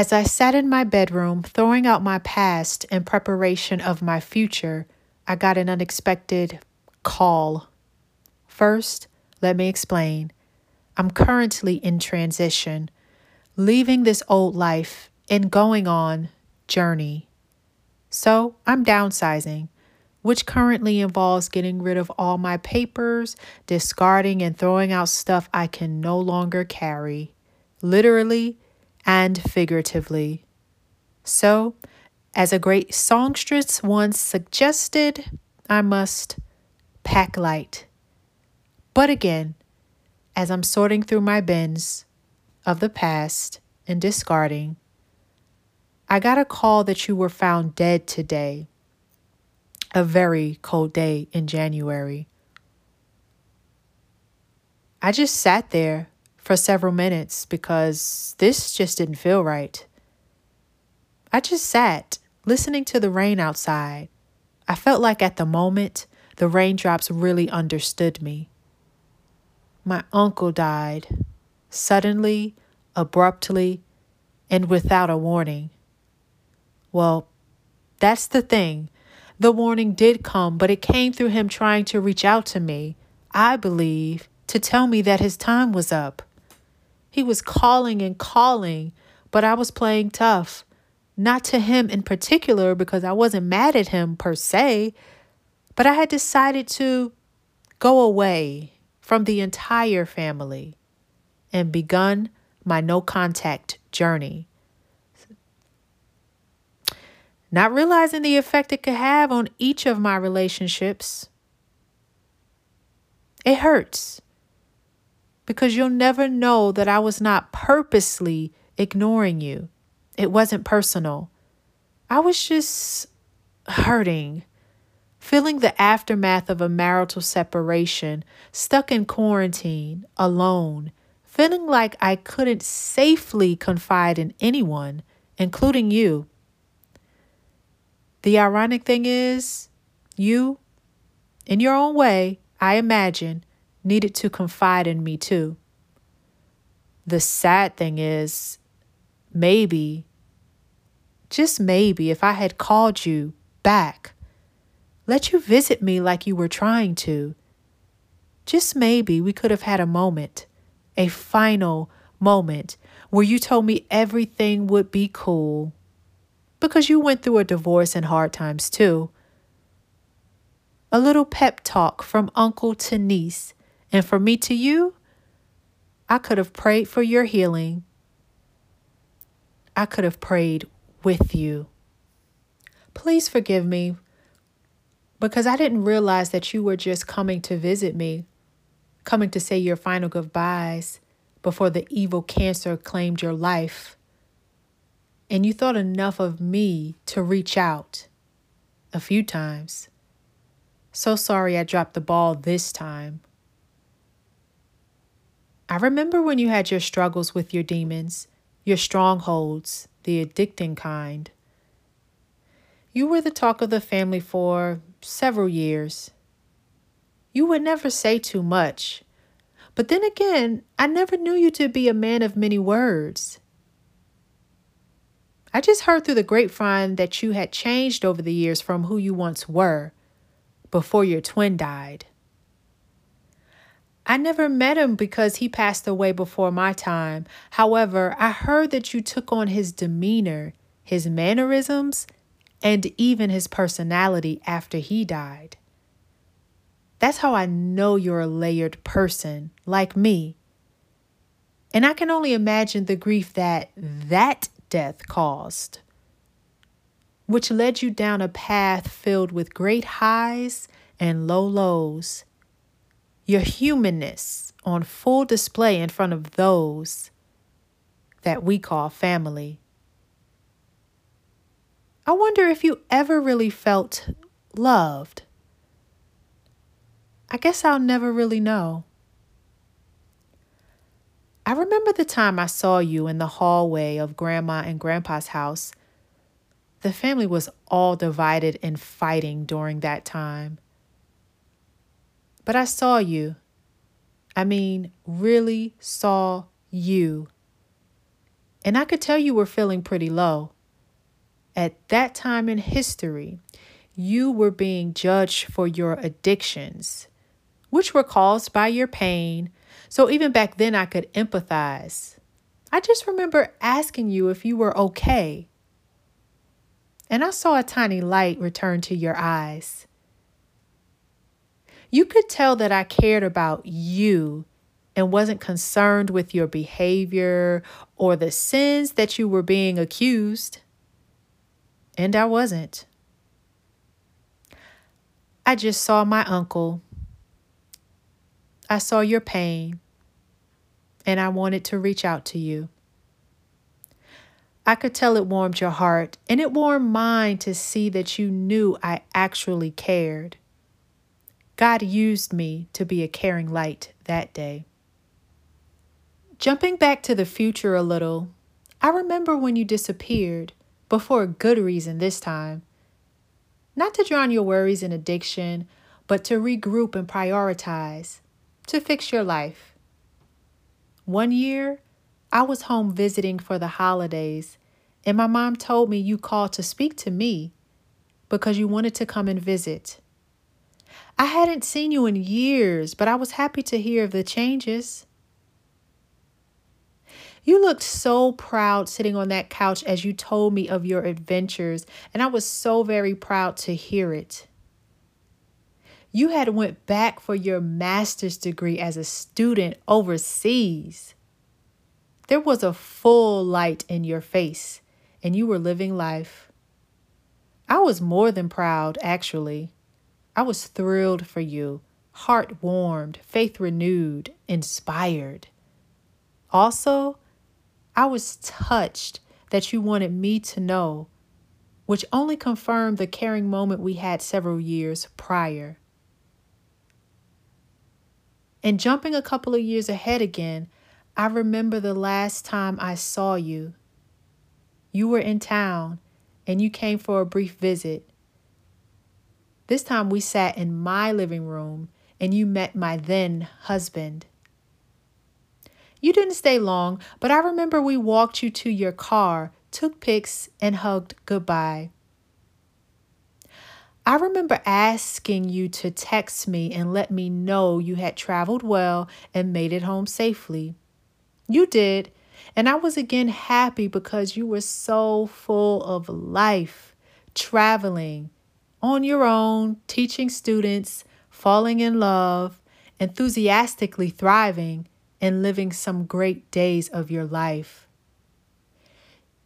As I sat in my bedroom, throwing out my past in preparation of my future, I got an unexpected call. First, let me explain. I'm currently in transition, leaving this old life and going on journey. So, I'm downsizing, which currently involves getting rid of all my papers, discarding and throwing out stuff I can no longer carry, literally and figuratively. So, as a great songstress once suggested, I must pack light. But again, as I'm sorting through my bins of the past and discarding, I got a call that you were found dead today. A very cold day in January. I just sat there for several minutes because this just didn't feel right. I just sat, listening to the rain outside. I felt like at the moment, the raindrops really understood me. My uncle died, suddenly, abruptly, and without a warning. Well, that's the thing. The warning did come, but it came through him trying to reach out to me, I believe, to tell me that his time was up. He was calling and calling, but I was playing tough. Not to him in particular, because I wasn't mad at him per se, but I had decided to go away from the entire family and begun my no contact journey. Not realizing the effect it could have on each of my relationships. It hurts because you'll never know that I was not purposely ignoring you. It wasn't personal. I was just hurting, feeling the aftermath of a marital separation, stuck in quarantine, alone, feeling like I couldn't safely confide in anyone, including you. The ironic thing is, you, in your own way, I imagine, needed to confide in me too. The sad thing is, maybe, just maybe, if I had called you back, let you visit me like you were trying to, just maybe we could have had a moment, a final moment where you told me everything would be cool because you went through a divorce and hard times too. A little pep talk from uncle to niece and for me to you, I could have prayed for your healing. I could have prayed with you. Please forgive me because I didn't realize that you were just coming to visit me, coming to say your final goodbyes before the evil cancer claimed your life. And you thought enough of me to reach out a few times. So sorry I dropped the ball this time. I remember when you had your struggles with your demons, your strongholds, the addicting kind. You were the talk of the family for several years. You would never say too much. But then again, I never knew you to be a man of many words. I just heard through the grapevine that you had changed over the years from who you once were before your twin died. I never met him because he passed away before my time. However, I heard that you took on his demeanor, his mannerisms, and even his personality after he died. That's how I know you're a layered person, like me. And I can only imagine the grief that that death caused, which led you down a path filled with great highs and low lows your humanness on full display in front of those that we call family. I wonder if you ever really felt loved. I guess I'll never really know. I remember the time I saw you in the hallway of Grandma and Grandpa's house. The family was all divided and fighting during that time. But I saw you. I mean, really saw you. And I could tell you were feeling pretty low. At that time in history, you were being judged for your addictions, which were caused by your pain. So even back then, I could empathize. I just remember asking you if you were okay. And I saw a tiny light return to your eyes. You could tell that I cared about you and wasn't concerned with your behavior or the sins that you were being accused. And I wasn't. I just saw my uncle. I saw your pain, and I wanted to reach out to you. I could tell it warmed your heart, and it warmed mine to see that you knew I actually cared. God used me to be a caring light that day. Jumping back to the future a little, I remember when you disappeared, but for a good reason this time. Not to drown your worries in addiction, but to regroup and prioritize, to fix your life. One year, I was home visiting for the holidays, and my mom told me you called to speak to me because you wanted to come and visit. I hadn't seen you in years, but I was happy to hear of the changes. You looked so proud sitting on that couch as you told me of your adventures, and I was so very proud to hear it. You had went back for your master's degree as a student overseas. There was a full light in your face, and you were living life. I was more than proud, actually. I was thrilled for you, heart warmed, faith renewed, inspired. Also, I was touched that you wanted me to know, which only confirmed the caring moment we had several years prior. And jumping a couple of years ahead again, I remember the last time I saw you. You were in town and you came for a brief visit. This time we sat in my living room and you met my then husband. You didn't stay long, but I remember we walked you to your car, took pics, and hugged goodbye. I remember asking you to text me and let me know you had traveled well and made it home safely. You did, and I was again happy because you were so full of life, traveling on your own, teaching students, falling in love, enthusiastically thriving, and living some great days of your life.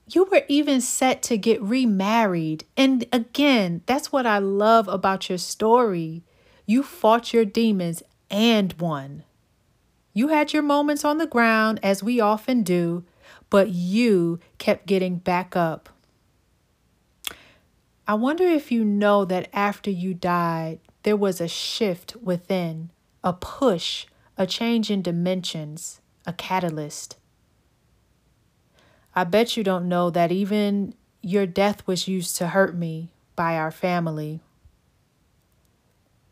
You were even set to get remarried. And again, that's what I love about your story. You fought your demons and won. You had your moments on the ground, as we often do, but you kept getting back up. I wonder if you know that after you died, there was a shift within, a push a change in dimensions, a catalyst. I bet you don't know that even your death was used to hurt me by our family.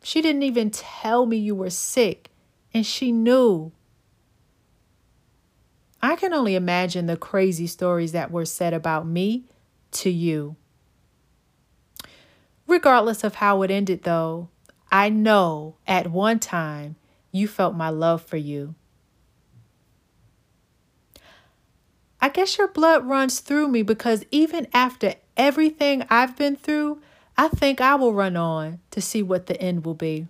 She didn't even tell me you were sick, and she knew. I can only imagine the crazy stories that were said about me to you. Regardless of how it ended, though, I know at one time you felt my love for you. I guess your blood runs through me because even after everything I've been through, I think I will run on to see what the end will be.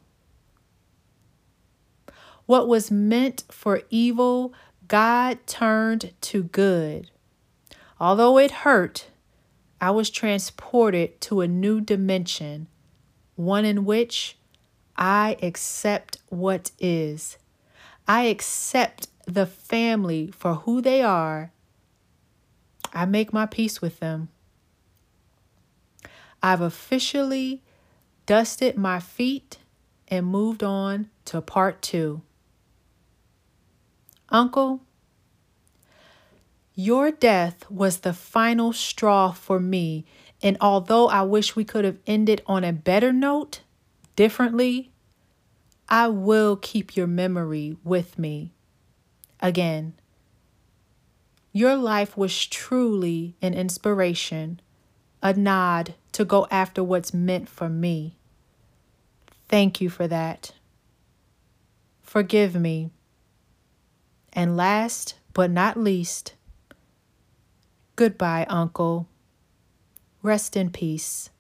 What was meant for evil, God turned to good. Although it hurt, I was transported to a new dimension, one in which I accept what is. I accept the family for who they are. I make my peace with them. I've officially dusted my feet and moved on to part two. Uncle, your death was the final straw for me, and although I wish we could have ended on a better note, differently, I will keep your memory with me. Again, Your life was truly an inspiration, a nod to go after what's meant for me. Thank you for that. Forgive me. And last but not least, goodbye, Uncle. Rest in peace.